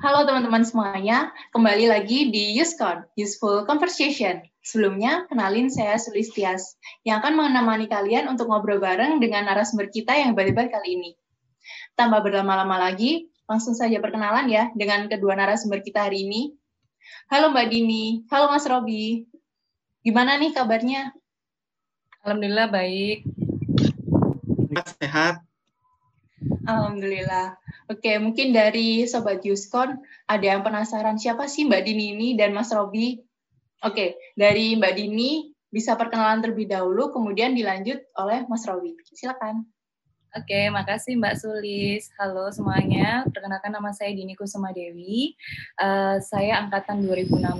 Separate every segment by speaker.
Speaker 1: Halo teman-teman semuanya, kembali lagi di Uscon, Useful Conversation. Sebelumnya, kenalin saya Sulistias, yang akan menemani kalian untuk ngobrol bareng dengan narasumber kita yang hebat-hebat kali ini. Tanpa berlama-lama lagi, langsung saja perkenalan ya dengan kedua narasumber kita hari ini. Halo Mbak Dini, halo Mas Robi. Gimana nih kabarnya?
Speaker 2: Alhamdulillah baik.
Speaker 3: Sehat.
Speaker 1: Alhamdulillah. Oke, mungkin dari Sobat Yuskon, ada yang penasaran siapa sih Mbak Dini ini dan Mas Robi? Oke, dari Mbak Dini bisa perkenalan terlebih dahulu, kemudian dilanjut oleh Mas Robi. Silakan.
Speaker 2: Oke, makasih Mbak Sulis. Halo semuanya, perkenalkan nama saya Dini Kusuma Dewi. Uh, saya angkatan 2016.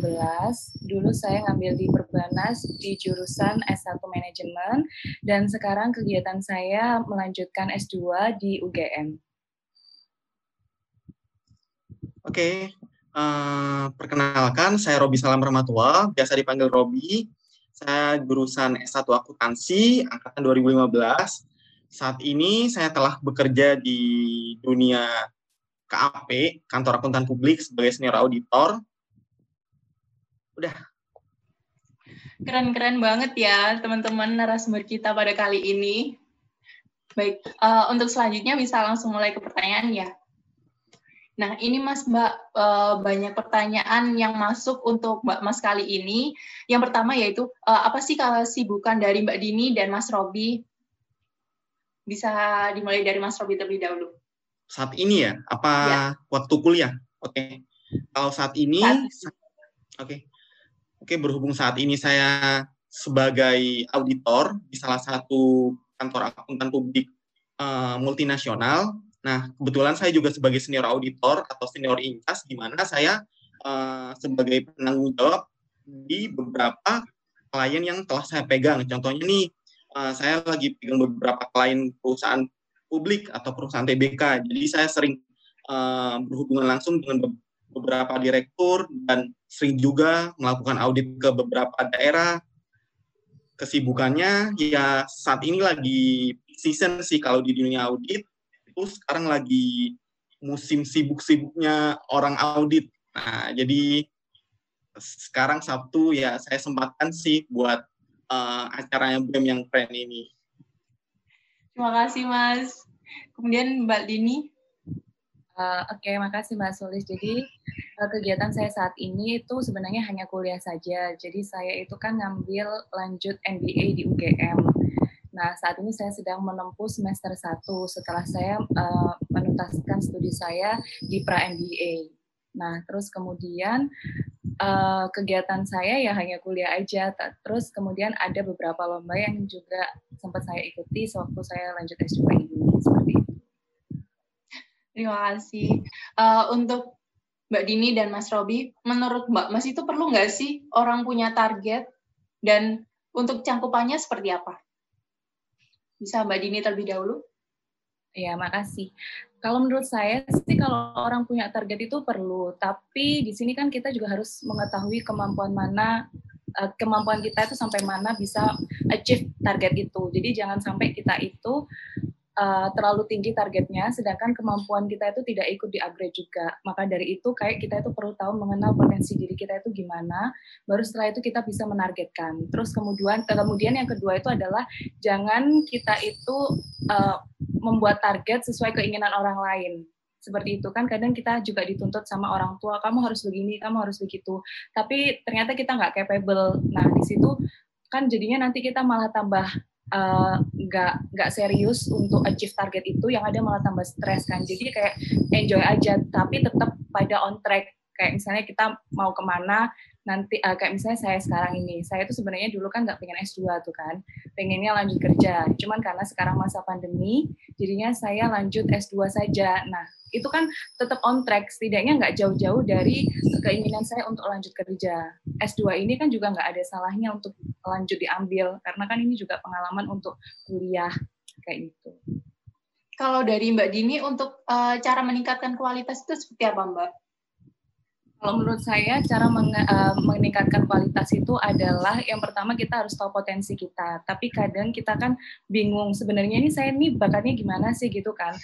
Speaker 2: Dulu saya ngambil di Perbanas di jurusan S1 Manajemen, dan sekarang kegiatan saya melanjutkan S2 di UGM.
Speaker 3: Oke, uh, perkenalkan saya Robi Salam Rahmatullah, biasa dipanggil Robi. Saya jurusan S1 Akuntansi, angkatan 2015 saat ini saya telah bekerja di dunia KAP, Kantor Akuntan Publik sebagai senior auditor. Udah.
Speaker 1: Keren-keren banget ya teman-teman narasumber kita pada kali ini. Baik, uh, untuk selanjutnya bisa langsung mulai ke pertanyaan ya. Nah, ini Mas Mbak uh, banyak pertanyaan yang masuk untuk Mbak Mas kali ini. Yang pertama yaitu uh, apa sih kalau sibukan dari Mbak Dini dan Mas Robi bisa dimulai dari Mas Robi terlebih dahulu.
Speaker 3: Saat ini ya? Apa ya. waktu kuliah? Oke. Okay. Kalau saat ini, oke. Okay. Oke, okay, berhubung saat ini saya sebagai auditor di salah satu kantor akuntan publik uh, multinasional. Nah, kebetulan saya juga sebagai senior auditor atau senior inkas, di mana saya uh, sebagai penanggung jawab di beberapa klien yang telah saya pegang. Contohnya nih, uh, saya lagi pegang beberapa klien perusahaan publik atau perusahaan TBK. Jadi saya sering uh, berhubungan langsung dengan beberapa direktur dan sering juga melakukan audit ke beberapa daerah. Kesibukannya ya saat ini lagi season sih kalau di dunia audit itu sekarang lagi musim sibuk-sibuknya orang audit. Nah, jadi sekarang Sabtu ya saya sempatkan sih buat uh, acaranya BEM yang keren ini.
Speaker 1: Terima kasih Mas. Kemudian Mbak Dini.
Speaker 2: Uh, Oke, okay, makasih Mbak Sulis. Jadi uh, kegiatan saya saat ini itu sebenarnya hanya kuliah saja. Jadi saya itu kan ngambil lanjut MBA di UGM. Nah, saat ini saya sedang menempuh semester 1 setelah saya uh, menuntaskan studi saya di pra-MBA. Nah, terus kemudian uh, kegiatan saya ya hanya kuliah aja. Terus kemudian ada beberapa lomba yang juga sempat saya ikuti sewaktu saya lanjut S2 ini seperti itu.
Speaker 1: Terima kasih. Uh, untuk Mbak Dini dan Mas Robi, menurut Mbak Mas itu perlu nggak sih orang punya target dan untuk cangkupannya seperti apa? Bisa Mbak Dini terlebih dahulu?
Speaker 2: Ya, makasih. Kalau menurut saya sih kalau orang punya target itu perlu, tapi di sini kan kita juga harus mengetahui kemampuan mana eh, kemampuan kita itu sampai mana bisa achieve target itu. Jadi jangan sampai kita itu uh, terlalu tinggi targetnya, sedangkan kemampuan kita itu tidak ikut di-upgrade juga. Maka dari itu, kayak kita itu perlu tahu mengenal potensi diri kita itu gimana, baru setelah itu kita bisa menargetkan. Terus kemudian, eh, kemudian yang kedua itu adalah jangan kita itu uh, membuat target sesuai keinginan orang lain. Seperti itu kan kadang kita juga dituntut sama orang tua kamu harus begini kamu harus begitu. Tapi ternyata kita nggak capable. Nah di situ kan jadinya nanti kita malah tambah Eh, nggak uh, nggak serius untuk achieve target itu yang ada malah tambah stres kan. Jadi kayak enjoy aja tapi tetap pada on track. Kayak misalnya kita mau ke mana nanti uh, kayak misalnya saya sekarang ini saya tuh sebenarnya dulu kan nggak pengen S2 tuh kan pengennya lanjut kerja. Cuman karena sekarang masa pandemi jadinya saya lanjut S2 saja. Nah itu kan tetap on track setidaknya nggak jauh-jauh dari keinginan saya untuk lanjut kerja. S2 ini kan juga nggak ada salahnya untuk lanjut diambil karena kan ini juga pengalaman untuk kuliah kayak gitu.
Speaker 1: Kalau dari Mbak Dini untuk uh, cara meningkatkan kualitas itu seperti apa Mbak?
Speaker 2: Kalau menurut saya cara meng, uh, meningkatkan kualitas itu adalah yang pertama kita harus tahu potensi kita. Tapi kadang kita kan bingung sebenarnya ini saya ini bakatnya gimana sih gitu kan.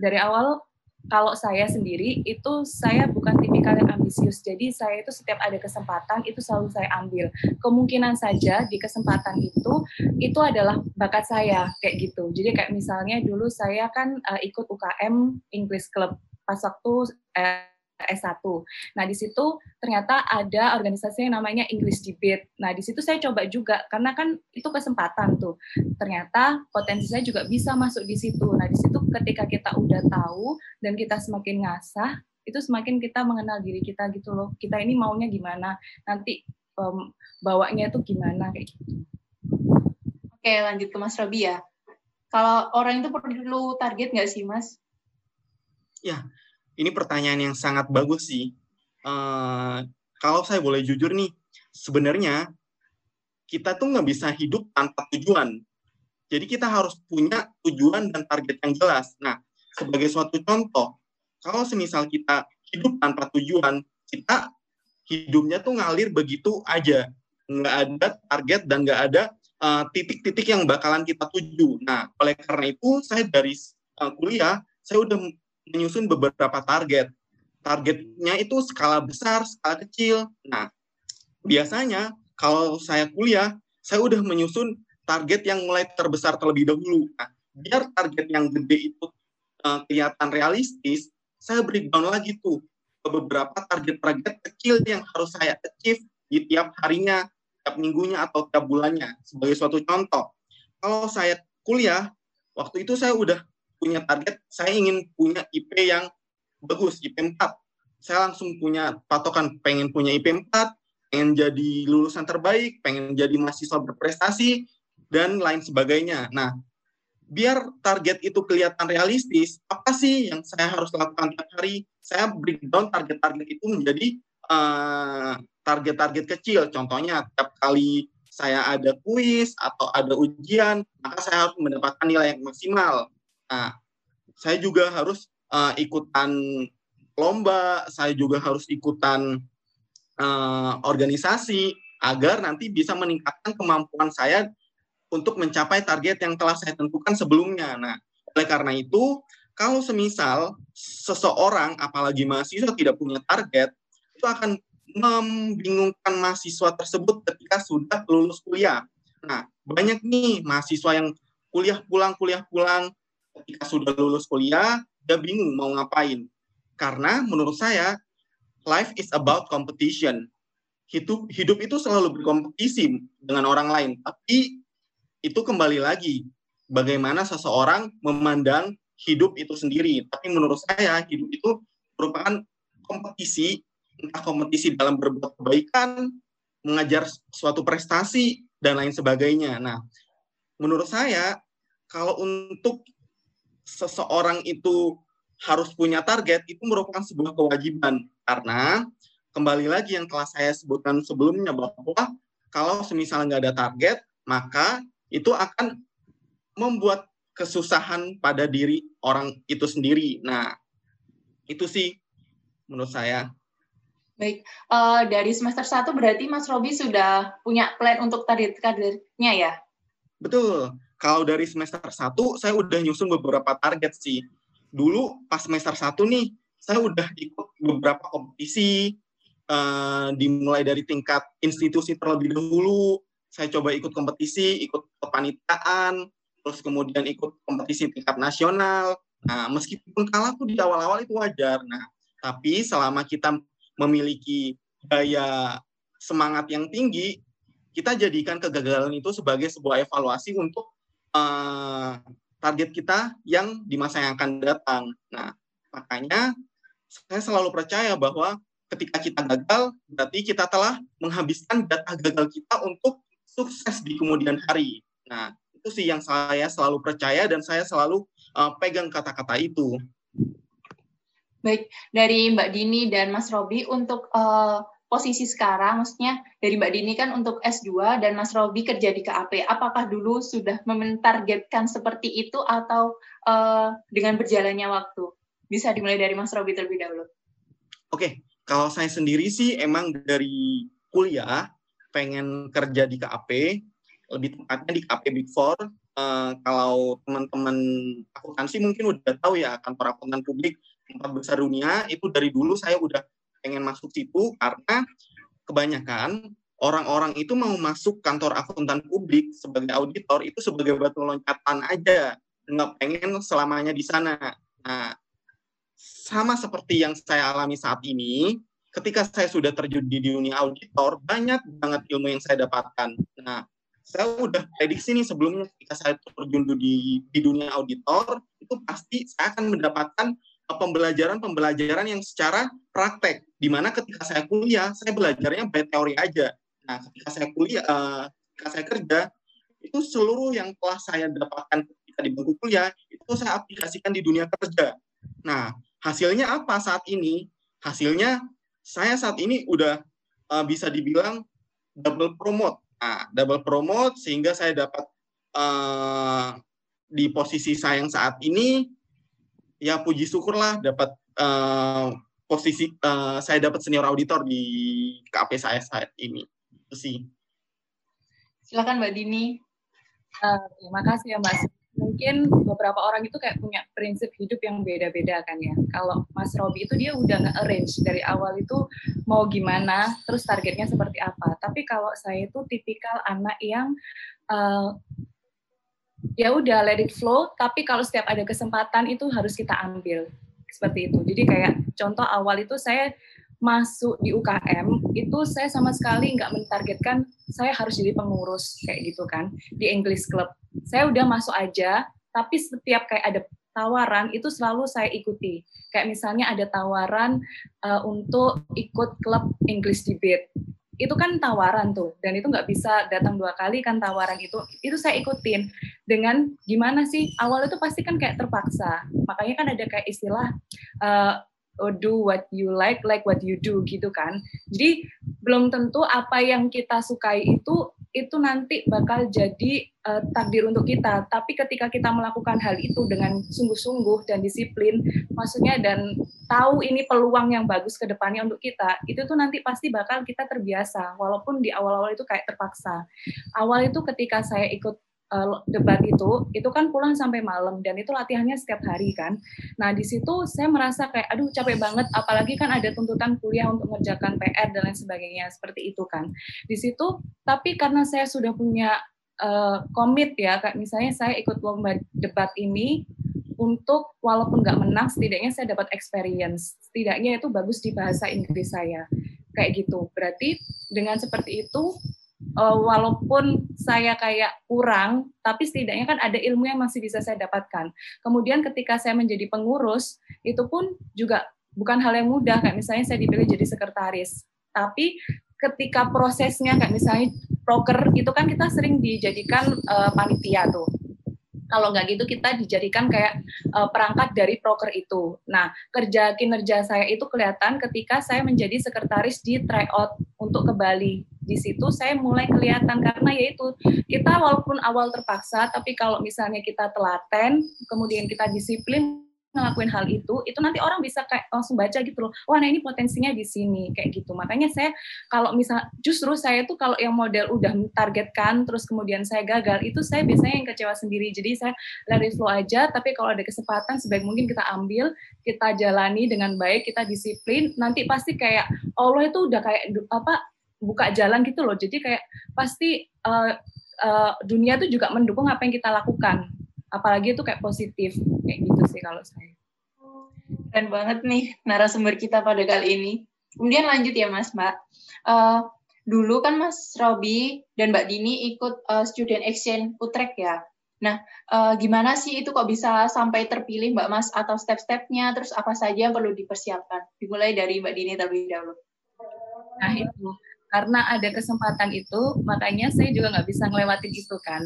Speaker 2: Dari awal kalau saya sendiri itu saya bukan tipikal yang ambisius. Jadi saya itu setiap ada kesempatan itu selalu saya ambil. Kemungkinan saja di kesempatan itu itu adalah bakat saya kayak gitu. Jadi kayak misalnya dulu saya kan uh, ikut UKM English Club pas waktu uh, S1. Nah, di situ ternyata ada organisasi yang namanya English Debate. Nah, di situ saya coba juga karena kan itu kesempatan tuh. Ternyata potensi saya juga bisa masuk di situ. Nah, di situ ketika kita udah tahu dan kita semakin ngasah, itu semakin kita mengenal diri kita gitu loh. Kita ini maunya gimana, nanti um, bawanya itu gimana kayak gitu.
Speaker 1: Oke, lanjut ke Mas Robi ya. Kalau orang itu perlu target nggak sih, Mas?
Speaker 3: Ya, ini pertanyaan yang sangat bagus sih. Uh, kalau saya boleh jujur nih, sebenarnya kita tuh nggak bisa hidup tanpa tujuan. Jadi kita harus punya tujuan dan target yang jelas. Nah, sebagai suatu contoh, kalau semisal kita hidup tanpa tujuan, kita hidupnya tuh ngalir begitu aja. Nggak ada target dan nggak ada eh, titik-titik uh, yang bakalan kita tuju. Nah, oleh karena itu, saya dari uh, kuliah, saya udah menyusun beberapa target. Targetnya itu skala besar, skala kecil. Nah, biasanya kalau saya kuliah, saya udah menyusun target yang mulai terbesar terlebih dahulu. Nah, biar target yang gede itu uh, kelihatan realistis, saya breakdown lagi tuh beberapa target-target kecil yang harus saya achieve di tiap harinya, tiap minggunya, atau tiap bulannya. Sebagai suatu contoh, kalau saya kuliah, waktu itu saya udah punya target, saya ingin punya IP yang bagus, IP 4. Saya langsung punya patokan, pengen punya IP 4, pengen jadi lulusan terbaik, pengen jadi mahasiswa berprestasi, dan lain sebagainya. Nah, biar target itu kelihatan realistis, apa sih yang saya harus lakukan tiap hari? Saya breakdown target-target itu menjadi uh, target-target kecil. Contohnya, tiap kali saya ada kuis atau ada ujian, maka saya harus mendapatkan nilai yang maksimal. Nah, saya juga harus uh, ikutan lomba, saya juga harus ikutan uh, organisasi agar nanti bisa meningkatkan kemampuan saya untuk mencapai target yang telah saya tentukan sebelumnya. Nah, oleh karena itu, kalau semisal seseorang, apalagi mahasiswa tidak punya target, itu akan membingungkan mahasiswa tersebut ketika sudah lulus kuliah. Nah, banyak nih mahasiswa yang kuliah pulang, kuliah pulang, ketika sudah lulus kuliah, dia bingung mau ngapain. Karena menurut saya, life is about competition. Hidup, hidup itu selalu berkompetisi dengan orang lain. Tapi itu kembali lagi, bagaimana seseorang memandang hidup itu sendiri. Tapi menurut saya, hidup itu merupakan kompetisi, entah kompetisi dalam berbuat kebaikan, mengajar suatu prestasi, dan lain sebagainya. Nah, menurut saya, kalau untuk seseorang itu harus punya target itu merupakan sebuah kewajiban karena kembali lagi yang telah saya sebutkan sebelumnya bahwa kalau semisal nggak ada target maka itu akan membuat kesusahan pada diri orang itu sendiri. Nah, itu sih menurut saya.
Speaker 1: Baik, uh, dari semester 1 berarti Mas Robi sudah punya plan untuk target-targetnya ya?
Speaker 3: Betul kalau dari semester 1 saya udah nyusun beberapa target sih. Dulu pas semester 1 nih, saya udah ikut beberapa kompetisi uh, dimulai dari tingkat institusi terlebih dahulu. Saya coba ikut kompetisi, ikut kepanitaan, terus kemudian ikut kompetisi tingkat nasional. Nah, meskipun kalah tuh di awal-awal itu wajar. Nah, tapi selama kita memiliki daya semangat yang tinggi, kita jadikan kegagalan itu sebagai sebuah evaluasi untuk uh, target kita yang di masa yang akan datang. Nah, makanya saya selalu percaya bahwa ketika kita gagal, berarti kita telah menghabiskan data gagal kita untuk sukses di kemudian hari. Nah, itu sih yang saya selalu percaya dan saya selalu uh, pegang kata-kata itu.
Speaker 1: Baik, dari Mbak Dini dan Mas Robi untuk uh, posisi sekarang, maksudnya dari Mbak Dini kan untuk S2 dan Mas Robi kerja di KAP, apakah dulu sudah mentargetkan seperti itu atau uh, dengan berjalannya waktu? Bisa dimulai dari Mas Robi terlebih dahulu.
Speaker 3: Oke, kalau saya sendiri sih emang dari kuliah pengen kerja di KAP, lebih tepatnya di KAP Big Four. Uh, kalau teman-teman akuntansi mungkin udah tahu ya kantor akuntan publik empat besar dunia itu dari dulu saya udah pengen masuk situ karena kebanyakan orang-orang itu mau masuk kantor akuntan publik sebagai auditor itu sebagai batu loncatan aja nggak pengen selamanya di sana. Nah sama seperti yang saya alami saat ini ketika saya sudah terjun di dunia auditor banyak banget ilmu yang saya dapatkan. Nah saya udah prediksi nih sebelumnya ketika saya terjun di di dunia auditor itu pasti saya akan mendapatkan pembelajaran-pembelajaran yang secara praktek. Di mana ketika saya kuliah, saya belajarnya by teori aja. Nah, ketika saya kuliah, uh, ketika saya kerja, itu seluruh yang telah saya dapatkan ketika di bangku kuliah, itu saya aplikasikan di dunia kerja. Nah, hasilnya apa saat ini? Hasilnya saya saat ini udah uh, bisa dibilang double promote. Nah, double promote sehingga saya dapat uh, di posisi saya yang saat ini ya puji syukurlah dapat uh, posisi uh, saya dapat senior auditor di KP saya saat ini. Itu sih.
Speaker 1: Silakan Mbak Dini.
Speaker 2: Uh, terima kasih ya Mas. Mungkin beberapa orang itu kayak punya prinsip hidup yang beda-beda kan ya. Kalau Mas Robi itu dia udah nge-arrange dari awal itu mau gimana, terus targetnya seperti apa. Tapi kalau saya itu tipikal anak yang uh, ya udah let it flow. Tapi kalau setiap ada kesempatan itu harus kita ambil. Seperti itu. Jadi kayak contoh awal itu saya masuk di UKM itu saya sama sekali nggak mentargetkan saya harus jadi pengurus kayak gitu kan di English Club. Saya udah masuk aja tapi setiap kayak ada tawaran itu selalu saya ikuti. Kayak misalnya ada tawaran uh, untuk ikut klub English Debate. Itu kan tawaran tuh dan itu nggak bisa datang dua kali kan tawaran itu. Itu saya ikutin dengan gimana sih awal itu pasti kan kayak terpaksa makanya kan ada kayak istilah uh, do what you like like what you do gitu kan jadi belum tentu apa yang kita sukai itu itu nanti bakal jadi uh, takdir untuk kita. Tapi ketika kita melakukan hal itu dengan sungguh-sungguh dan disiplin, maksudnya dan tahu ini peluang yang bagus ke depannya untuk kita, itu tuh nanti pasti bakal kita terbiasa. Walaupun di awal-awal itu kayak terpaksa. Awal itu ketika saya ikut uh, debat itu, itu kan pulang sampai malam dan itu latihannya setiap hari kan. Nah di situ saya merasa kayak aduh capek banget, apalagi kan ada tuntutan kuliah untuk mengerjakan PR dan lain sebagainya seperti itu kan. Di situ tapi karena saya sudah punya uh, komit ya, kayak misalnya saya ikut lomba debat ini untuk walaupun nggak menang, setidaknya saya dapat experience. Setidaknya itu bagus di bahasa Inggris saya. Kayak gitu. Berarti dengan seperti itu, uh, walaupun saya kayak kurang, tapi setidaknya kan ada ilmu yang masih bisa saya dapatkan. Kemudian ketika saya menjadi pengurus, itu pun juga bukan hal yang mudah, kayak misalnya saya dipilih jadi sekretaris. Tapi ketika prosesnya kayak misalnya proker itu kan kita sering dijadikan uh, panitia tuh kalau nggak gitu kita dijadikan kayak uh, perangkat dari proker itu. Nah, kerja kinerja saya itu kelihatan ketika saya menjadi sekretaris di tryout untuk ke Bali. Di situ saya mulai kelihatan karena yaitu kita walaupun awal terpaksa, tapi kalau misalnya kita telaten, kemudian kita disiplin, ngelakuin hal itu, itu nanti orang bisa kayak langsung baca gitu loh. Wah, nah ini potensinya di sini kayak gitu. Makanya saya kalau misal justru saya tuh kalau yang model udah targetkan terus kemudian saya gagal, itu saya biasanya yang kecewa sendiri. Jadi saya let it flow aja, tapi kalau ada kesempatan sebaik mungkin kita ambil, kita jalani dengan baik, kita disiplin, nanti pasti kayak Allah itu udah kayak apa buka jalan gitu loh. Jadi kayak pasti uh, uh, dunia tuh juga mendukung apa yang kita lakukan. Apalagi itu kayak positif kayak gitu sih kalau saya.
Speaker 1: Keren banget nih narasumber kita pada kali ini. Kemudian lanjut ya mas mbak. Uh, dulu kan mas Robi dan mbak Dini ikut uh, student exchange Utrecht ya. Nah uh, gimana sih itu kok bisa sampai terpilih mbak mas atau step-stepnya? Terus apa saja yang perlu dipersiapkan? Dimulai dari mbak Dini terlebih dahulu.
Speaker 2: Nah itu karena ada kesempatan itu makanya saya juga nggak bisa ngelewatin itu kan.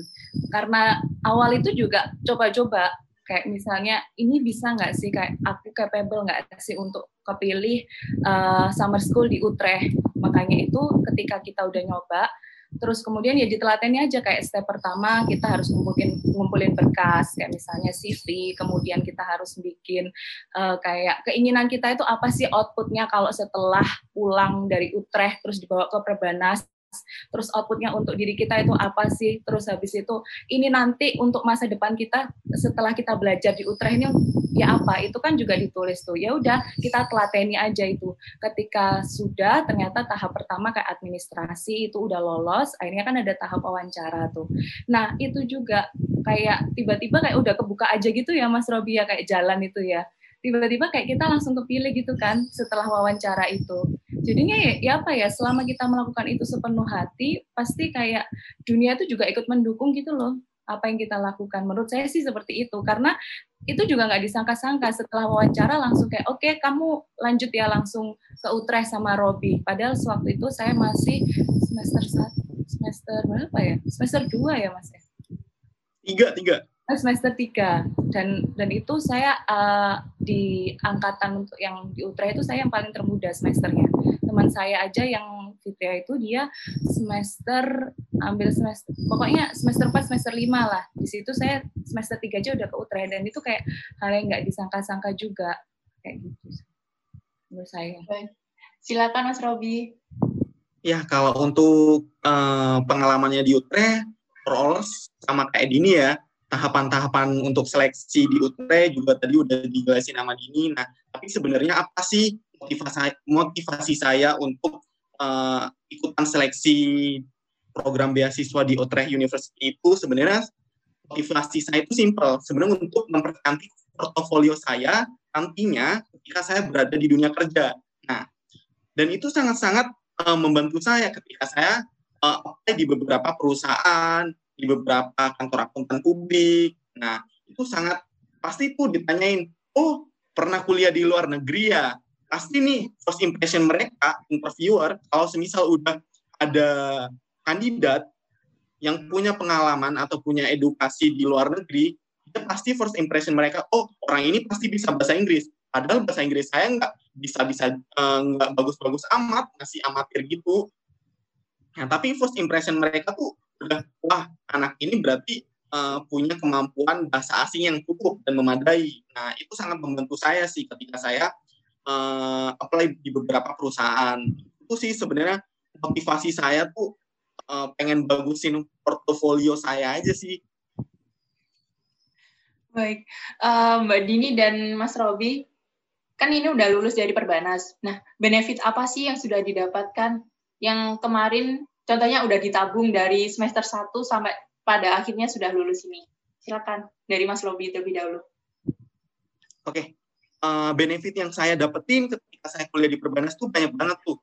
Speaker 2: Karena awal itu juga coba-coba kayak misalnya ini bisa nggak sih? Kayak aku capable nggak sih untuk kepilih uh, summer school di Utrecht? Makanya itu ketika kita udah nyoba terus kemudian ya ditelatennya aja kayak step pertama kita harus ngumpulin ngumpulin berkas kayak misalnya CV kemudian kita harus bikin uh, kayak keinginan kita itu apa sih outputnya kalau setelah pulang dari Utrecht terus dibawa ke Perbanas terus outputnya untuk diri kita itu apa sih, terus habis itu ini nanti untuk masa depan kita setelah kita belajar di Utrecht ini ya apa, itu kan juga ditulis tuh. Ya udah kita telateni aja itu. Ketika sudah ternyata tahap pertama kayak administrasi itu udah lolos, akhirnya kan ada tahap wawancara tuh. Nah itu juga kayak tiba-tiba kayak udah kebuka aja gitu ya Mas Robi ya kayak jalan itu ya tiba-tiba kayak kita langsung kepilih gitu kan setelah wawancara itu. Jadinya ya, ya apa ya, selama kita melakukan itu sepenuh hati, pasti kayak dunia itu juga ikut mendukung gitu loh apa yang kita lakukan. Menurut saya sih seperti itu, karena itu juga nggak disangka-sangka setelah wawancara langsung kayak oke okay, kamu lanjut ya langsung ke Utrecht sama Robi. Padahal sewaktu itu saya masih semester satu, semester berapa ya? Semester dua ya mas ya?
Speaker 3: Tiga, tiga
Speaker 2: semester 3 dan dan itu saya uh, di angkatan untuk yang di Utrecht itu saya yang paling termuda semesternya. Teman saya aja yang Fitria itu dia semester ambil semester pokoknya semester 4 semester 5 lah. Di situ saya semester 3 aja udah ke Utrecht. Dan itu kayak hal yang nggak disangka-sangka juga. Kayak gitu menurut saya.
Speaker 1: Silakan Mas Robi.
Speaker 3: Ya kalau untuk uh, pengalamannya di Utrecht Rolls sama kayak Dini ya tahapan-tahapan untuk seleksi di UTRE juga tadi udah dijelasin sama Dini. Nah, tapi sebenarnya apa sih motivasi motivasi saya untuk uh, ikutan seleksi program beasiswa di Utrecht University itu sebenarnya motivasi saya itu simple. Sebenarnya untuk mempercantik portofolio saya nantinya ketika saya berada di dunia kerja. Nah, dan itu sangat-sangat uh, membantu saya ketika saya uh, di beberapa perusahaan di beberapa kantor akuntan publik. Nah, itu sangat pasti tuh ditanyain, oh pernah kuliah di luar negeri ya? Pasti nih first impression mereka, interviewer, kalau semisal udah ada kandidat yang punya pengalaman atau punya edukasi di luar negeri, itu pasti first impression mereka, oh orang ini pasti bisa bahasa Inggris. Padahal bahasa Inggris saya nggak bisa-bisa eh, nggak bagus-bagus amat, masih amatir gitu. Nah, tapi first impression mereka tuh udah wah anak ini berarti uh, punya kemampuan bahasa asing yang cukup dan memadai. Nah itu sangat membantu saya sih ketika saya uh, apply di beberapa perusahaan. Itu sih sebenarnya motivasi saya tuh uh, pengen bagusin portofolio saya aja sih.
Speaker 1: Baik, uh, Mbak Dini dan Mas Robi, kan ini udah lulus dari Perbanas. Nah, benefit apa sih yang sudah didapatkan yang kemarin contohnya udah ditabung dari semester 1 sampai pada akhirnya sudah lulus ini. Silakan dari Mas Robi terlebih dahulu.
Speaker 3: Oke, okay. uh, eh, benefit yang saya dapetin ketika saya kuliah di Perbanas tuh banyak banget tuh.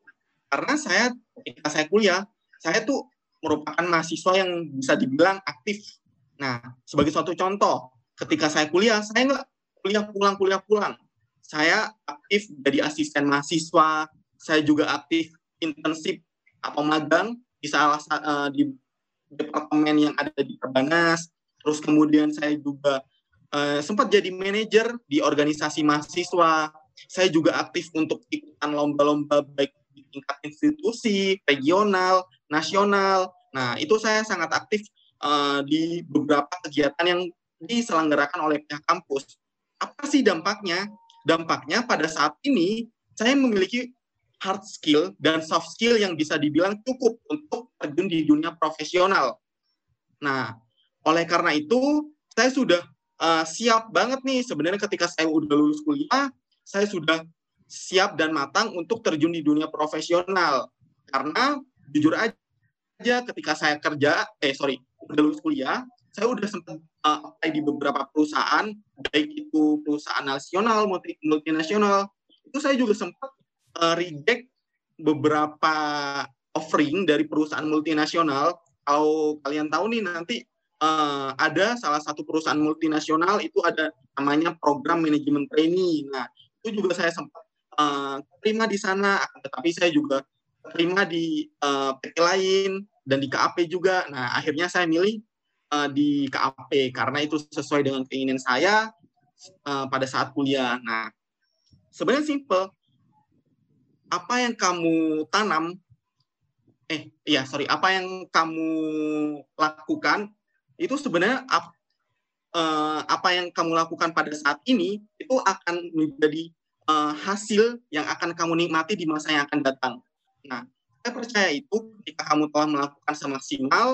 Speaker 3: Karena saya ketika saya kuliah, saya tuh merupakan mahasiswa yang bisa dibilang aktif. Nah, sebagai suatu contoh, ketika saya kuliah, saya nggak kuliah pulang kuliah pulang. Saya aktif jadi asisten mahasiswa, saya juga aktif intensif atau magang di salah uh, di departemen yang ada di Perbanas. Terus kemudian saya juga uh, sempat jadi manajer di organisasi mahasiswa. Saya juga aktif untuk ikutan lomba-lomba baik di tingkat institusi, regional, nasional. Nah, itu saya sangat aktif uh, di beberapa kegiatan yang diselenggarakan oleh pihak kampus. Apa sih dampaknya? Dampaknya pada saat ini saya memiliki hard skill dan soft skill yang bisa dibilang cukup untuk terjun di dunia profesional. Nah, oleh karena itu saya sudah uh, siap banget nih sebenarnya ketika saya udah lulus kuliah, saya sudah siap dan matang untuk terjun di dunia profesional. Karena jujur aja ketika saya kerja, eh sorry, udah lulus kuliah, saya udah sempat uh, di beberapa perusahaan, baik itu perusahaan nasional, multi, multinasional, itu saya juga sempat uh, reject beberapa offering dari perusahaan multinasional. Kalau kalian tahu nih nanti uh, ada salah satu perusahaan multinasional itu ada namanya program manajemen trainee. Nah, itu juga saya sempat uh, terima di sana, tetapi saya juga terima di uh, PT lain dan di KAP juga. Nah, akhirnya saya milih uh, di KAP karena itu sesuai dengan keinginan saya uh, pada saat kuliah. Nah, sebenarnya simple apa yang kamu tanam eh iya sorry apa yang kamu lakukan itu sebenarnya ap, uh, apa yang kamu lakukan pada saat ini itu akan menjadi uh, hasil yang akan kamu nikmati di masa yang akan datang. Nah, saya percaya itu ketika kamu telah melakukan semaksimal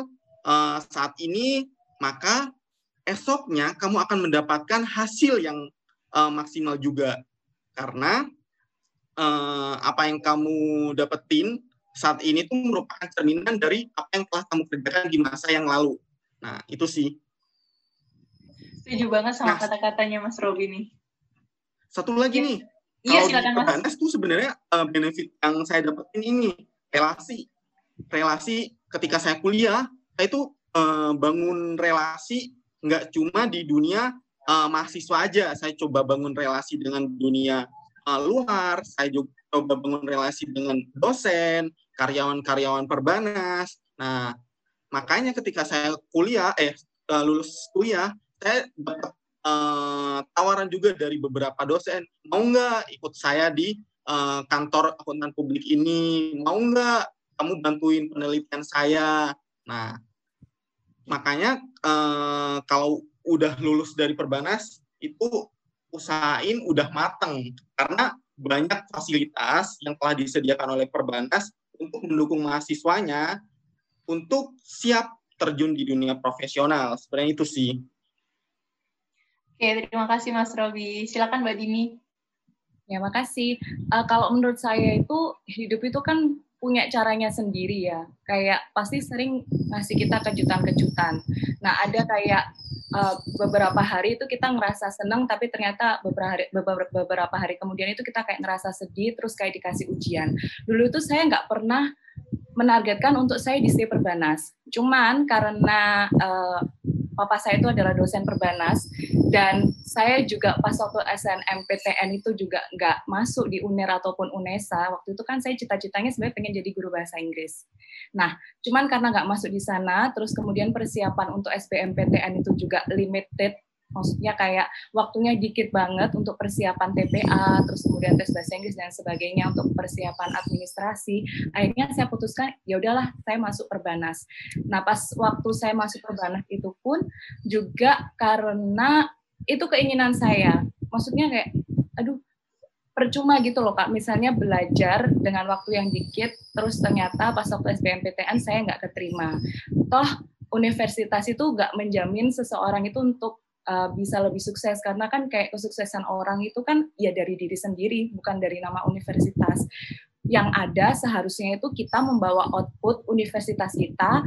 Speaker 3: uh, saat ini, maka esoknya kamu akan mendapatkan hasil yang uh, maksimal juga. Karena uh, apa yang kamu dapetin saat ini itu merupakan cerminan dari apa yang telah kamu kerjakan di masa yang lalu. Nah, itu sih.
Speaker 1: Setuju banget sama nah, kata-katanya Mas Robi nih.
Speaker 3: Satu lagi ya. nih. Iya, silakan Mas. itu sebenarnya uh, benefit yang saya dapetin ini relasi. Relasi ketika saya kuliah, saya itu uh, bangun relasi nggak cuma di dunia uh, mahasiswa aja. Saya coba bangun relasi dengan dunia uh, luar, saya juga coba bangun relasi dengan dosen, karyawan-karyawan perbanas. Nah, makanya ketika saya kuliah, eh lulus kuliah, saya dapat uh, tawaran juga dari beberapa dosen, mau nggak ikut saya di uh, kantor akuntan publik ini, mau nggak kamu bantuin penelitian saya. Nah, makanya uh, kalau udah lulus dari perbanas itu usahain udah mateng karena banyak fasilitas yang telah disediakan oleh perbanas untuk mendukung mahasiswanya untuk siap terjun di dunia profesional. Sebenarnya itu sih.
Speaker 1: Oke, terima kasih Mas Robi. Silakan Mbak Dini.
Speaker 2: Ya, makasih. Uh, kalau menurut saya itu hidup itu kan punya caranya sendiri ya. Kayak pasti sering ngasih kita kejutan-kejutan. Nah, ada kayak uh, beberapa hari itu kita ngerasa seneng, tapi ternyata beberapa hari, beberapa hari kemudian itu kita kayak ngerasa sedih, terus kayak dikasih ujian. Dulu itu saya nggak pernah menargetkan untuk saya di stay perbanas. Cuman karena uh, papa saya itu adalah dosen perbanas dan saya juga pas waktu SNMPTN itu juga nggak masuk di UNER ataupun UNESA. Waktu itu kan saya cita-citanya sebenarnya pengen jadi guru bahasa Inggris. Nah, cuman karena nggak masuk di sana, terus kemudian persiapan untuk SBMPTN itu juga limited maksudnya kayak waktunya dikit banget untuk persiapan TPA, terus kemudian tes bahasa Inggris dan sebagainya untuk persiapan administrasi. Akhirnya saya putuskan ya udahlah saya masuk perbanas. Nah pas waktu saya masuk perbanas itu pun juga karena itu keinginan saya. Maksudnya kayak aduh percuma gitu loh kak misalnya belajar dengan waktu yang dikit terus ternyata pas waktu SBMPTN saya nggak keterima toh universitas itu nggak menjamin seseorang itu untuk uh, bisa lebih sukses. Karena kan kayak kesuksesan orang itu kan ya dari diri sendiri bukan dari nama universitas. Yang ada seharusnya itu kita membawa output universitas kita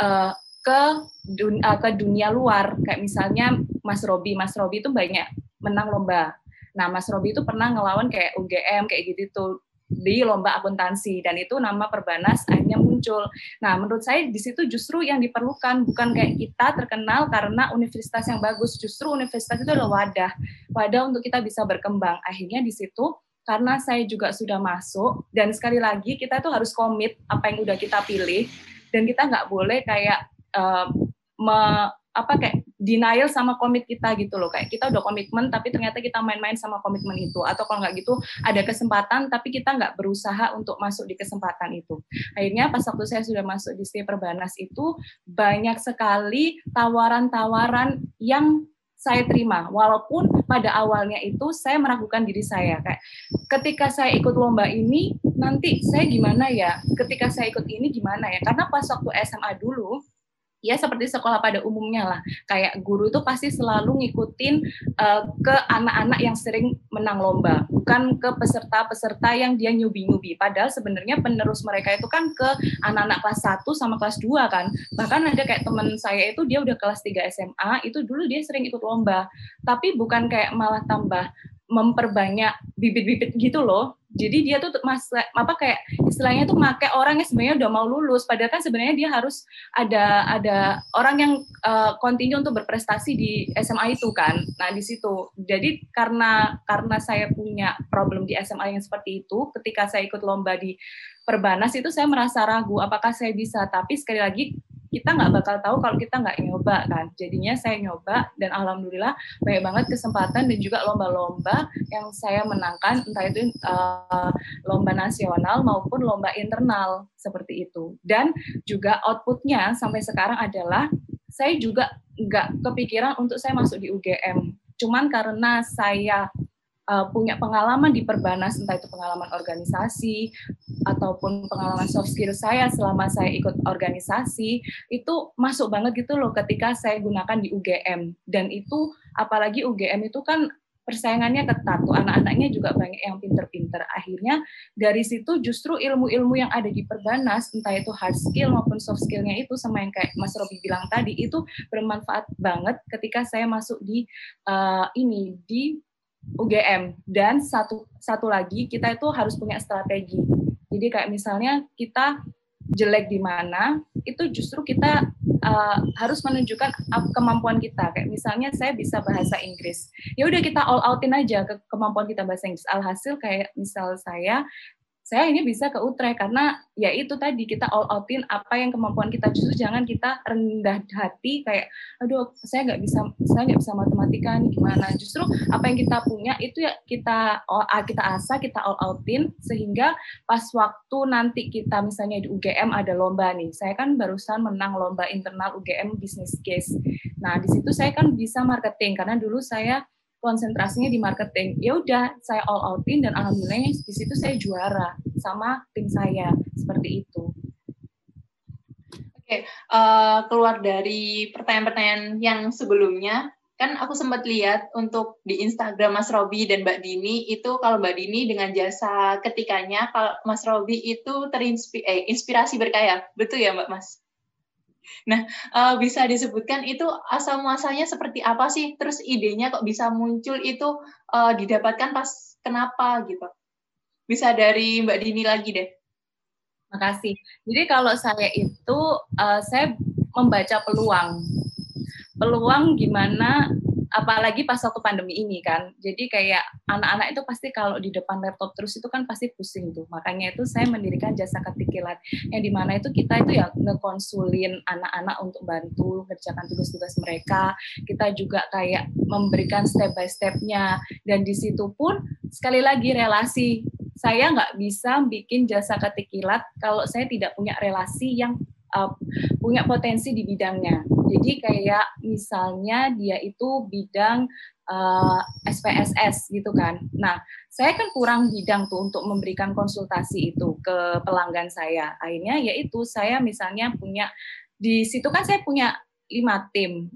Speaker 2: uh, ke dunia, uh, ke dunia luar. Kayak misalnya Mas Robi Mas Robi itu banyak menang lomba. Nah Mas Robi itu pernah ngelawan kayak UGM kayak gitu tuh di lomba akuntansi dan itu nama Perbanas akhirnya muncul. Nah, menurut saya di situ justru yang diperlukan bukan kayak kita terkenal karena universitas yang bagus, justru universitas itu adalah wadah, wadah untuk kita bisa berkembang. Akhirnya di situ karena saya juga sudah masuk dan sekali lagi kita tuh harus komit apa yang udah kita pilih dan kita nggak boleh kayak uh, me, apa kayak denial sama komit kita gitu loh. Kayak kita udah komitmen tapi ternyata kita main-main sama komitmen itu. Atau kalau nggak gitu ada kesempatan tapi kita nggak berusaha untuk masuk di kesempatan itu. Akhirnya pas waktu saya sudah masuk di stay perbanas itu banyak sekali tawaran-tawaran yang saya terima. Walaupun pada awalnya itu saya meragukan diri saya. Kayak ketika saya ikut lomba ini nanti saya gimana ya? Ketika saya ikut ini gimana ya? Karena pas waktu SMA dulu ya seperti sekolah pada umumnya lah. Kayak guru itu pasti selalu ngikutin uh, ke anak-anak yang sering menang lomba bukan ke peserta-peserta yang dia nyubi-nyubi. Padahal sebenarnya penerus mereka itu kan ke anak-anak kelas 1 sama kelas 2 kan. Bahkan ada kayak teman saya itu dia udah kelas 3 SMA itu dulu dia sering ikut lomba. Tapi bukan kayak malah tambah memperbanyak bibit-bibit gitu loh. Jadi dia tuh mas apa kayak istilahnya tuh make orang yang sebenarnya udah mau lulus. Padahal kan sebenarnya dia harus ada ada orang yang uh, continue untuk berprestasi di SMA itu kan. Nah di situ. Jadi karena karena saya punya problem di SMA yang seperti itu ketika saya ikut lomba di perbanas itu saya merasa ragu apakah saya bisa. Tapi sekali lagi kita nggak bakal tahu kalau kita nggak nyoba kan. Jadinya saya nyoba dan alhamdulillah banyak banget kesempatan dan juga lomba-lomba yang saya menangkan entah itu uh, lomba nasional maupun lomba internal seperti itu. Dan juga outputnya sampai sekarang adalah saya juga nggak kepikiran untuk saya masuk di UGM. Cuman karena saya uh, punya pengalaman di perbanas entah itu pengalaman organisasi ataupun pengalaman soft skill saya selama saya ikut organisasi itu masuk banget gitu loh ketika saya gunakan di UGM dan itu apalagi UGM itu kan persaingannya ketat tuh anak-anaknya juga banyak yang pinter-pinter. Akhirnya dari situ justru ilmu-ilmu yang ada di Perbanas entah itu hard skill maupun soft skillnya itu sama yang kayak Mas Robi bilang tadi itu bermanfaat banget ketika saya masuk di uh, ini di UGM dan satu satu lagi kita itu harus punya strategi. Jadi kayak misalnya kita jelek di mana itu justru kita uh, harus menunjukkan kemampuan kita. Kayak misalnya saya bisa bahasa Inggris. Ya udah kita all outin aja ke kemampuan kita bahasa Inggris. Alhasil kayak misal saya saya ini bisa ke Utrecht karena ya itu tadi kita all outin apa yang kemampuan kita. Justru jangan kita rendah hati kayak aduh saya nggak bisa saya nggak bisa matematika nih gimana? Justru apa yang kita punya itu ya kita kita asah kita all outin sehingga pas waktu nanti kita misalnya di UGM ada lomba nih saya kan barusan menang lomba internal UGM business case. Nah di situ saya kan bisa marketing karena dulu saya konsentrasinya di marketing. Ya udah, saya all outin dan alhamdulillah di situ saya juara sama tim saya seperti itu.
Speaker 1: Oke, uh, keluar dari pertanyaan-pertanyaan yang sebelumnya, kan aku sempat lihat untuk di Instagram Mas Robi dan Mbak Dini itu kalau Mbak Dini dengan jasa ketikanya, kalau Mas Robi itu terinspirasi eh, berkaya, betul ya Mbak Mas? Nah, uh, bisa disebutkan itu asal muasalnya seperti apa sih? Terus idenya kok bisa muncul itu uh, didapatkan pas kenapa gitu? Bisa dari Mbak Dini lagi deh.
Speaker 2: Makasih. Jadi kalau saya itu uh, saya membaca peluang. Peluang gimana apalagi pas waktu pandemi ini kan. Jadi kayak anak-anak itu pasti kalau di depan laptop terus itu kan pasti pusing tuh. Makanya itu saya mendirikan jasa ketik kilat yang di mana itu kita itu ya ngekonsulin anak-anak untuk bantu ngerjakan tugas-tugas mereka. Kita juga kayak memberikan step by stepnya dan di situ pun sekali lagi relasi saya nggak bisa bikin jasa ketik kilat kalau saya tidak punya relasi yang uh, punya potensi di bidangnya. Jadi kayak misalnya dia itu bidang uh, SPSS gitu kan. Nah, saya kan kurang bidang tuh untuk memberikan konsultasi itu ke pelanggan saya. Akhirnya yaitu saya misalnya punya di situ kan saya punya lima tim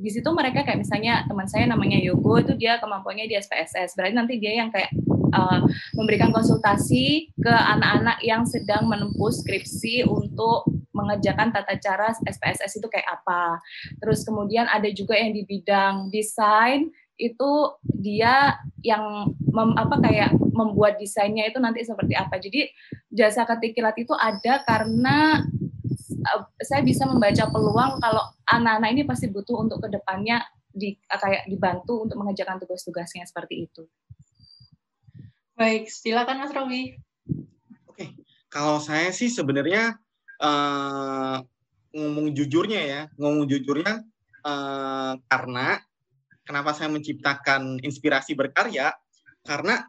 Speaker 2: di situ mereka kayak misalnya teman saya namanya Yogo itu dia kemampuannya di SPSS berarti nanti dia yang kayak uh, memberikan konsultasi ke anak-anak yang sedang menempuh skripsi untuk mengerjakan tata cara SPSS itu kayak apa. Terus kemudian ada juga yang di bidang desain itu dia yang mem, apa kayak membuat desainnya itu nanti seperti apa. Jadi jasa ketik kilat itu ada karena uh, saya bisa membaca peluang kalau anak-anak ini pasti butuh untuk ke depannya di kayak dibantu untuk mengerjakan tugas-tugasnya seperti itu.
Speaker 1: Baik, silakan Mas Robi.
Speaker 3: Oke, kalau saya sih sebenarnya uh, ngomong jujurnya ya, ngomong jujurnya uh, karena kenapa saya menciptakan inspirasi berkarya karena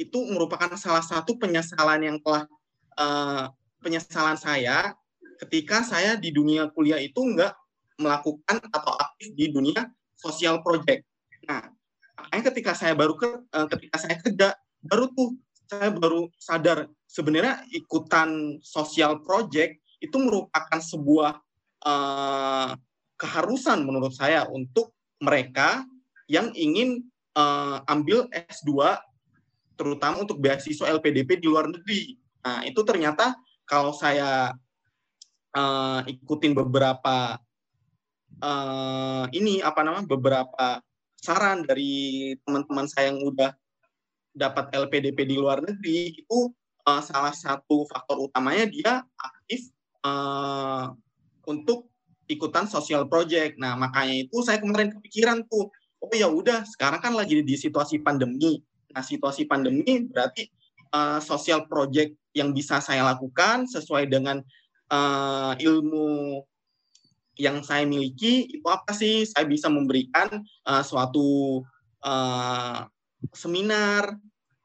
Speaker 3: itu merupakan salah satu penyesalan yang telah uh, penyesalan saya ketika saya di dunia kuliah itu enggak melakukan atau aktif di dunia sosial project. Nah, makanya ketika saya baru ke, ketika saya kerja baru tuh saya baru sadar sebenarnya ikutan sosial project itu merupakan sebuah uh, keharusan menurut saya untuk mereka yang ingin uh, ambil S2 terutama untuk beasiswa LPDP di luar negeri. Nah, itu ternyata kalau saya uh, ikutin beberapa uh, ini apa namanya beberapa saran dari teman-teman saya yang udah dapat LPDP di luar negeri itu uh, salah satu faktor utamanya dia aktif uh, untuk ikutan social project. Nah, makanya itu saya kemarin kepikiran tuh, oh ya udah, sekarang kan lagi di situasi pandemi. Nah, situasi pandemi berarti uh, social project yang bisa saya lakukan sesuai dengan uh, ilmu yang saya miliki itu apa sih? Saya bisa memberikan uh, suatu uh, seminar,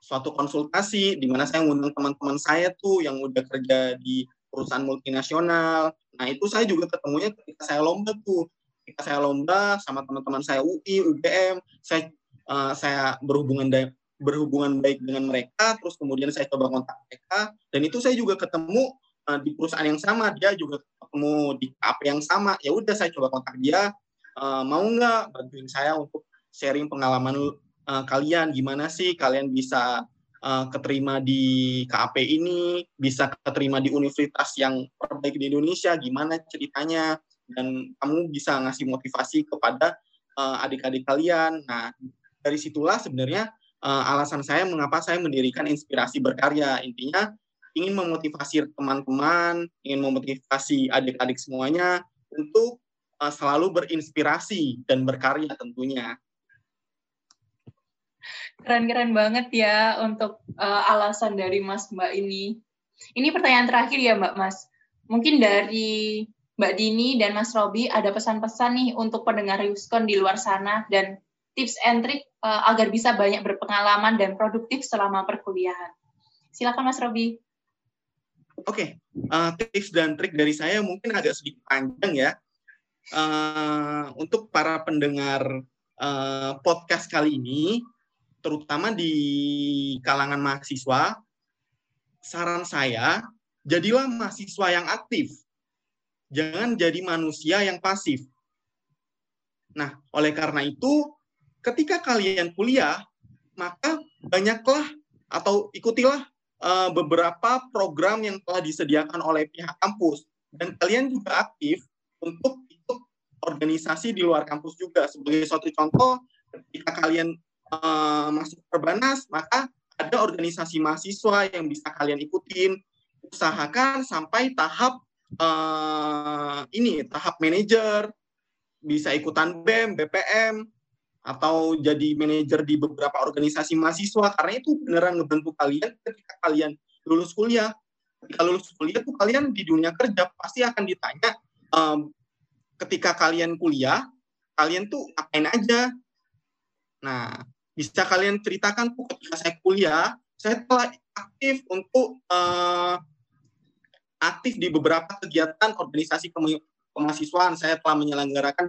Speaker 3: suatu konsultasi di mana saya mengundang teman-teman saya tuh yang udah kerja di perusahaan multinasional. Nah, itu saya juga ketemunya ketika saya lomba tuh. Ketika saya lomba sama teman-teman saya UI, UGM, saya uh, saya berhubungan berhubungan baik dengan mereka, terus kemudian saya coba kontak mereka, dan itu saya juga ketemu uh, di perusahaan yang sama, dia juga ketemu di KP yang sama, ya udah saya coba kontak dia, uh, mau nggak bantuin saya untuk sharing pengalaman uh, kalian, gimana sih kalian bisa uh, keterima di KAP ini, bisa keterima di universitas yang terbaik di Indonesia, gimana ceritanya, dan kamu bisa ngasih motivasi kepada uh, adik-adik kalian. Nah, dari situlah sebenarnya uh, alasan saya mengapa saya mendirikan inspirasi berkarya. Intinya ingin memotivasi teman-teman, ingin memotivasi adik-adik semuanya untuk uh, selalu berinspirasi dan berkarya tentunya.
Speaker 1: Keren-keren banget ya untuk uh, alasan dari Mas Mbak ini. Ini pertanyaan terakhir ya Mbak Mas. Mungkin dari Mbak Dini dan Mas Robi ada pesan-pesan nih untuk pendengar Yuskon di luar sana dan tips and trick uh, agar bisa banyak berpengalaman dan produktif selama perkuliahan. Silakan Mas Robi.
Speaker 3: Oke, okay. uh, eh, tips dan trik dari saya mungkin agak sedikit panjang ya. Uh, untuk para pendengar uh, podcast kali ini, terutama di kalangan mahasiswa, saran saya jadilah mahasiswa yang aktif. Jangan jadi manusia yang pasif. Nah, oleh karena itu, ketika kalian kuliah, maka banyaklah atau ikutilah uh, beberapa program yang telah disediakan oleh pihak kampus dan kalian juga aktif untuk ikut organisasi di luar kampus juga. Sebagai suatu contoh, ketika kalian uh, masuk perbanas, maka ada organisasi mahasiswa yang bisa kalian ikutin. Usahakan sampai tahap uh, ini tahap manajer, bisa ikutan BEM, BPM, atau jadi manajer di beberapa organisasi mahasiswa. Karena itu beneran ngebentuk kalian ketika kalian lulus kuliah. Ketika lulus kuliah tuh kalian di dunia kerja pasti akan ditanya um, ketika kalian kuliah kalian tuh ngapain aja? Nah bisa kalian ceritakan tuh ketika saya kuliah saya telah aktif untuk uh, aktif di beberapa kegiatan organisasi kemahasiswaan. Saya telah menyelenggarakan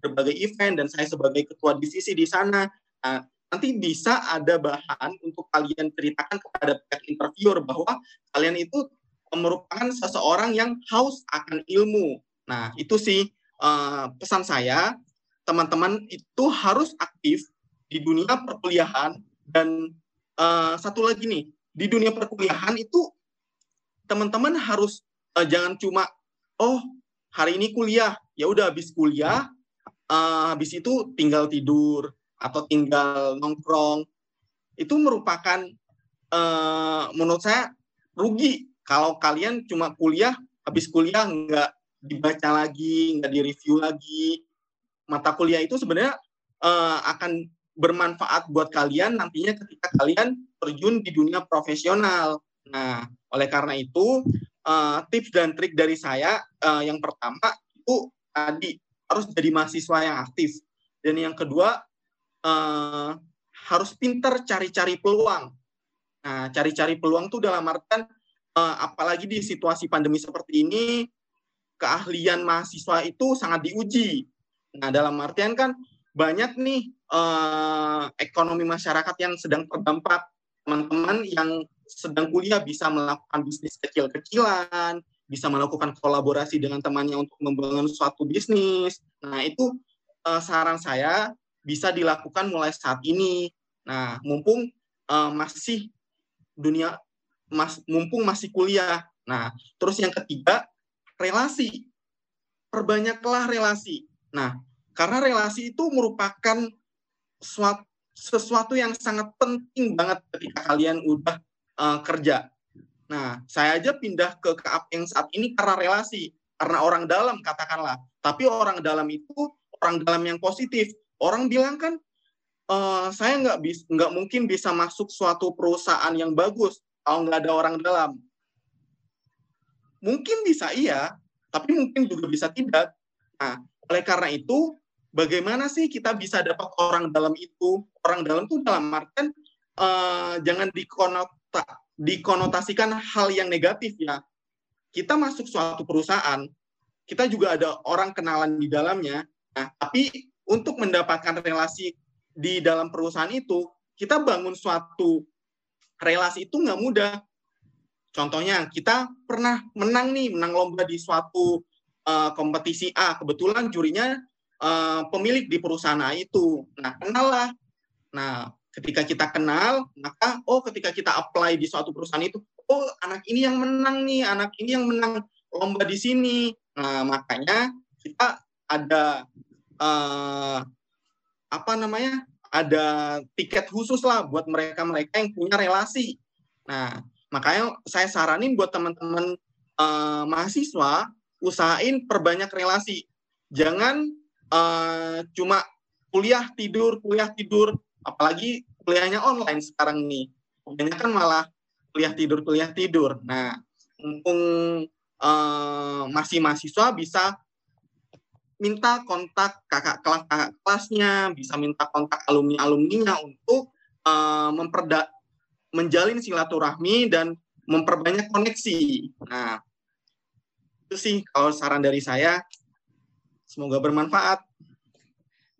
Speaker 3: berbagai event dan saya sebagai ketua divisi di sana. Nah, nanti bisa ada bahan untuk kalian ceritakan kepada pihak interviewer bahwa kalian itu merupakan seseorang yang haus akan ilmu. Nah, itu sih uh, pesan saya, teman-teman itu harus aktif di dunia perkuliahan dan uh, satu lagi nih, di dunia perkuliahan itu teman-teman harus uh, jangan cuma oh hari ini kuliah, ya udah habis kuliah, uh, habis itu tinggal tidur atau tinggal nongkrong. Itu merupakan uh, menurut saya rugi kalau kalian cuma kuliah, habis kuliah nggak dibaca lagi, nggak direview lagi. Mata kuliah itu sebenarnya uh, akan bermanfaat buat kalian nantinya ketika kalian terjun di dunia profesional. Nah, oleh karena itu uh, tips dan trik dari saya uh, yang pertama itu tadi harus jadi mahasiswa yang aktif dan yang kedua uh, harus pinter cari-cari peluang. Nah, cari-cari peluang tuh dalam artian uh, apalagi di situasi pandemi seperti ini keahlian mahasiswa itu sangat diuji. Nah, dalam artian kan banyak nih uh, ekonomi masyarakat yang sedang terdampak teman-teman yang sedang kuliah bisa melakukan bisnis kecil-kecilan, bisa melakukan kolaborasi dengan temannya untuk membangun suatu bisnis. Nah, itu uh, saran saya bisa dilakukan mulai saat ini. Nah, mumpung uh, masih dunia mas, mumpung masih kuliah. Nah, terus yang ketiga, relasi. Perbanyaklah relasi. Nah, karena relasi itu merupakan suatu sesuatu yang sangat penting banget ketika kalian udah uh, kerja. Nah, saya aja pindah ke KAP yang saat ini karena relasi, karena orang dalam katakanlah. Tapi orang dalam itu orang dalam yang positif. Orang bilang kan, uh, saya nggak bis, nggak mungkin bisa masuk suatu perusahaan yang bagus kalau nggak ada orang dalam. Mungkin bisa iya, tapi mungkin juga bisa tidak. Nah, oleh karena itu, bagaimana sih kita bisa dapat orang dalam itu? Orang dalam itu dalam artian uh, jangan dikonot dikonotasikan hal yang negatif ya. Kita masuk suatu perusahaan, kita juga ada orang kenalan di dalamnya. Nah, tapi untuk mendapatkan relasi di dalam perusahaan itu, kita bangun suatu relasi itu nggak mudah. Contohnya, kita pernah menang nih, menang lomba di suatu uh, kompetisi A. Kebetulan jurinya uh, pemilik di perusahaan A itu. Nah, kenal lah. Nah, ketika kita kenal, maka oh ketika kita apply di suatu perusahaan itu, oh anak ini yang menang nih, anak ini yang menang lomba di sini. Nah, makanya kita ada uh, apa namanya? ada tiket khusus lah buat mereka-mereka yang punya relasi. Nah, makanya saya saranin buat teman-teman uh, mahasiswa usahain perbanyak relasi. Jangan uh, cuma kuliah tidur, kuliah tidur, apalagi kuliahnya online sekarang nih. Kebanyakan malah kuliah tidur, kuliah tidur. Nah, mumpung uh, masih mahasiswa bisa minta kontak kakak kelas kakak kelasnya, bisa minta kontak alumni alumninya untuk uh, memperda menjalin silaturahmi dan memperbanyak koneksi. Nah, itu sih kalau saran dari saya. Semoga bermanfaat.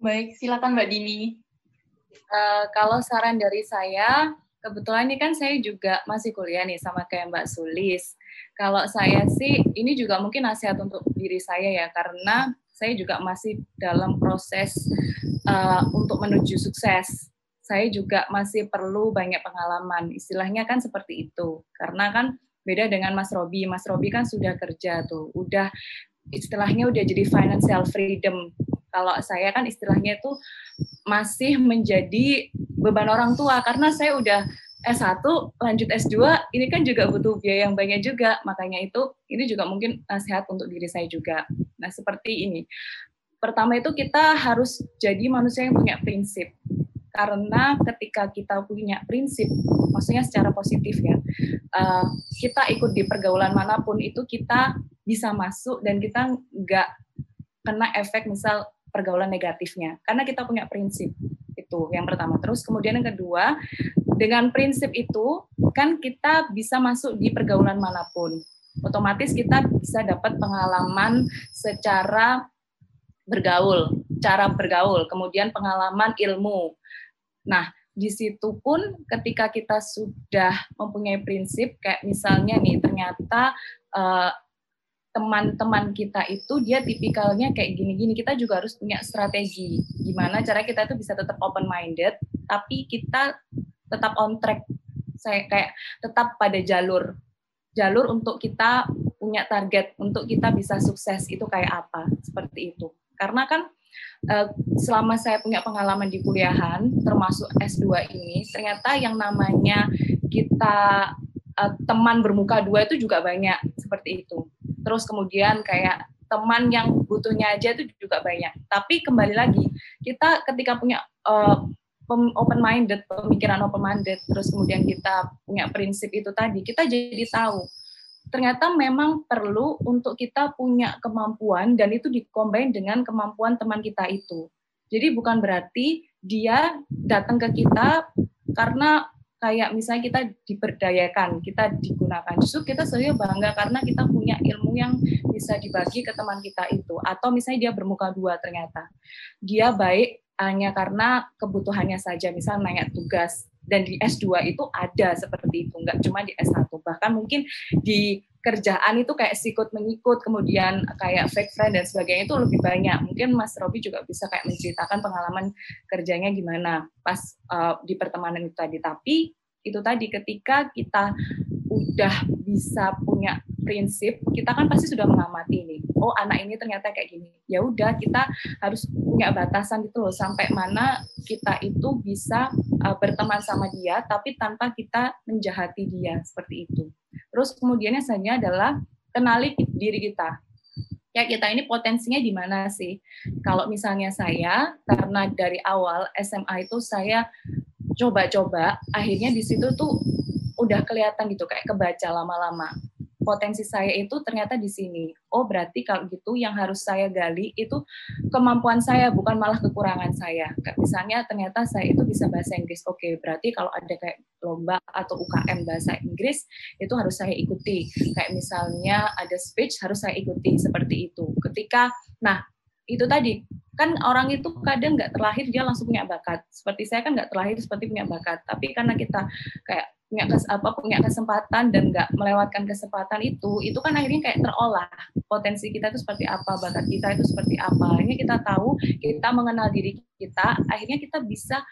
Speaker 1: Baik, silakan Mbak Dini.
Speaker 2: Uh, kalau saran dari saya, kebetulan ini kan saya juga masih kuliah nih sama kayak Mbak Sulis. Kalau saya sih, ini juga mungkin nasihat untuk diri saya ya, karena saya juga masih dalam proses uh, untuk menuju sukses. Saya juga masih perlu banyak pengalaman. Istilahnya kan seperti itu. Karena kan beda dengan Mas Robi. Mas Robi kan sudah kerja tuh, udah istilahnya udah jadi financial freedom. Kalau saya kan istilahnya itu masih menjadi beban orang tua karena saya udah S1 lanjut S2 ini kan juga butuh biaya yang banyak juga. Makanya itu ini juga mungkin nasihat untuk diri saya juga. Nah seperti ini. Pertama itu kita harus jadi manusia yang punya prinsip. Karena ketika kita punya prinsip maksudnya secara positif ya uh, kita ikut di pergaulan mana pun itu kita bisa masuk dan kita nggak kena efek misal pergaulan negatifnya karena kita punya prinsip itu yang pertama terus kemudian yang kedua dengan prinsip itu kan kita bisa masuk di pergaulan mana pun. Otomatis kita bisa dapat pengalaman secara bergaul, cara bergaul, kemudian pengalaman ilmu. Nah, di situ pun ketika kita sudah mempunyai prinsip kayak misalnya nih ternyata eh, teman-teman kita itu dia tipikalnya kayak gini-gini. Kita juga harus punya strategi gimana cara kita itu bisa tetap open minded tapi kita tetap on track. Saya kayak tetap pada jalur jalur untuk kita punya target untuk kita bisa sukses itu kayak apa seperti itu. Karena kan eh, selama saya punya pengalaman di kuliahan termasuk S2 ini ternyata yang namanya kita eh, teman bermuka dua itu juga banyak seperti itu terus kemudian kayak teman yang butuhnya aja itu juga banyak tapi kembali lagi kita ketika punya uh, open minded, pemikiran open minded, terus kemudian kita punya prinsip itu tadi, kita jadi tahu ternyata memang perlu untuk kita punya kemampuan dan itu dikombin dengan kemampuan teman kita itu. Jadi bukan berarti dia datang ke kita karena kayak misalnya kita diberdayakan, kita digunakan. Justru kita sebenarnya bangga karena kita punya ilmu yang bisa dibagi ke teman kita itu. Atau misalnya dia bermuka dua ternyata. Dia baik hanya karena kebutuhannya saja, misal nanya tugas. Dan di S2 itu ada seperti itu, nggak cuma di S1. Bahkan mungkin di kerjaan itu kayak sikut menyikut, kemudian kayak fake friend dan sebagainya itu lebih banyak. Mungkin Mas Robi juga bisa kayak menceritakan pengalaman kerjanya gimana pas uh, di pertemanan itu tadi. Tapi itu tadi ketika kita udah bisa punya prinsip, kita kan pasti sudah mengamati nih. Oh, anak ini ternyata kayak gini. Ya udah, kita harus punya batasan gitu loh sampai mana kita itu bisa uh, berteman sama dia tapi tanpa kita menjahati dia seperti itu. Terus kemudian yang selanjutnya adalah kenali diri kita. Ya kita ini potensinya di mana sih? Kalau misalnya saya karena dari awal SMA itu saya coba-coba, akhirnya di situ tuh udah kelihatan gitu kayak kebaca lama-lama potensi saya itu ternyata di sini. Oh, berarti kalau gitu yang harus saya gali itu kemampuan saya bukan malah kekurangan saya. Misalnya ternyata saya itu bisa bahasa Inggris. Oke, berarti kalau ada kayak lomba atau UKM bahasa Inggris itu harus saya ikuti. Kayak misalnya ada speech harus saya ikuti seperti itu. Ketika nah, itu tadi kan orang itu kadang nggak terlahir dia langsung punya bakat. Seperti saya kan nggak terlahir seperti punya bakat, tapi karena kita kayak punya kes, apa punya kesempatan dan nggak melewatkan kesempatan itu, itu kan akhirnya kayak terolah potensi kita itu seperti apa, bakat kita itu seperti apa. Akhirnya kita tahu, kita mengenal diri kita, akhirnya kita bisa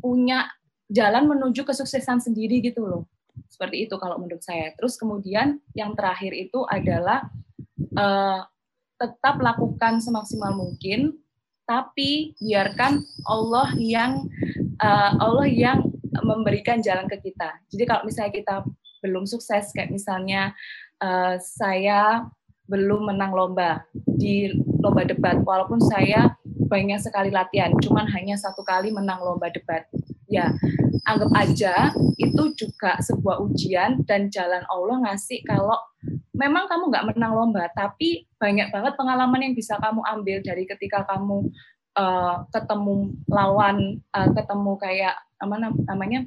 Speaker 2: punya jalan menuju kesuksesan sendiri gitu loh. Seperti itu kalau menurut saya. Terus kemudian yang terakhir itu adalah uh, tetap lakukan semaksimal mungkin, tapi biarkan Allah yang uh, Allah yang memberikan jalan ke kita. Jadi kalau misalnya kita belum sukses, kayak misalnya uh, saya belum menang lomba di lomba debat, walaupun saya banyak sekali latihan, cuman hanya satu kali menang lomba debat. Ya, anggap aja itu juga sebuah ujian dan jalan Allah ngasih kalau memang kamu nggak menang lomba, tapi banyak banget pengalaman yang bisa kamu ambil dari ketika kamu uh, ketemu lawan, uh, ketemu kayak apa namanya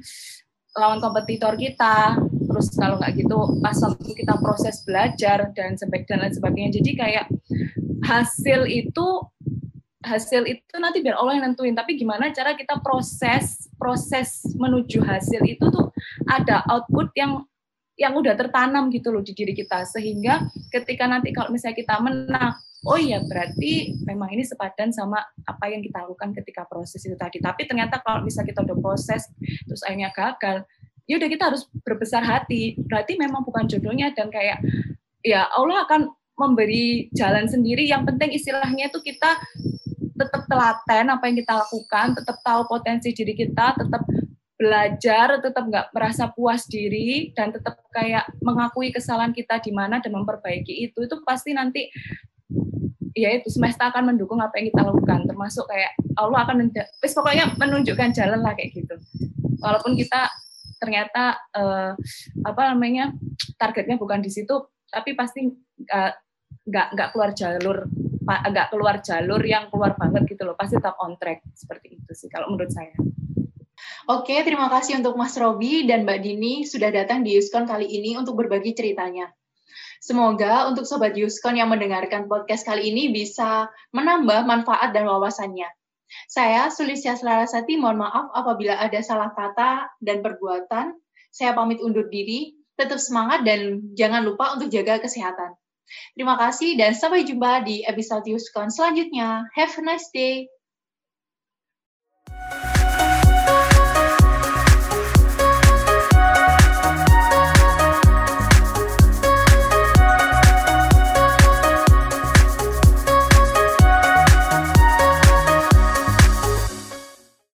Speaker 2: lawan kompetitor kita. Terus kalau nggak gitu, pas waktu kita proses belajar dan sebagainya dan lain sebagainya. Jadi kayak hasil itu hasil itu nanti biar Allah yang nentuin tapi gimana cara kita proses proses menuju hasil itu tuh ada output yang yang udah tertanam gitu loh di diri kita sehingga ketika nanti kalau misalnya kita menang oh iya berarti memang ini sepadan sama apa yang kita lakukan ketika proses itu tadi. Tapi ternyata kalau misalnya kita udah proses terus akhirnya gagal ya udah kita harus berbesar hati. Berarti memang bukan jodohnya dan kayak ya Allah akan memberi jalan sendiri. Yang penting istilahnya itu kita tetap telaten apa yang kita lakukan tetap tahu potensi diri kita tetap belajar, tetap nggak merasa puas diri, dan tetap kayak mengakui kesalahan kita di mana dan memperbaiki itu, itu pasti nanti ya itu semesta akan mendukung apa yang kita lakukan termasuk kayak Allah akan wis pokoknya menunjukkan jalan lah kayak gitu walaupun kita ternyata uh, apa namanya targetnya bukan di situ tapi pasti uh, nggak nggak keluar jalur nggak keluar jalur yang keluar banget gitu loh pasti tetap on track seperti itu sih kalau menurut saya
Speaker 1: Oke, terima kasih untuk Mas Robi dan Mbak Dini sudah datang di Yuskon kali ini untuk berbagi ceritanya. Semoga untuk Sobat Yuskon yang mendengarkan podcast kali ini bisa menambah manfaat dan wawasannya. Saya Sulisya Selarasati, mohon maaf apabila ada salah kata dan perbuatan. Saya pamit undur diri, tetap semangat dan jangan lupa untuk jaga kesehatan. Terima kasih dan sampai jumpa di episode Yuskon selanjutnya. Have a nice day.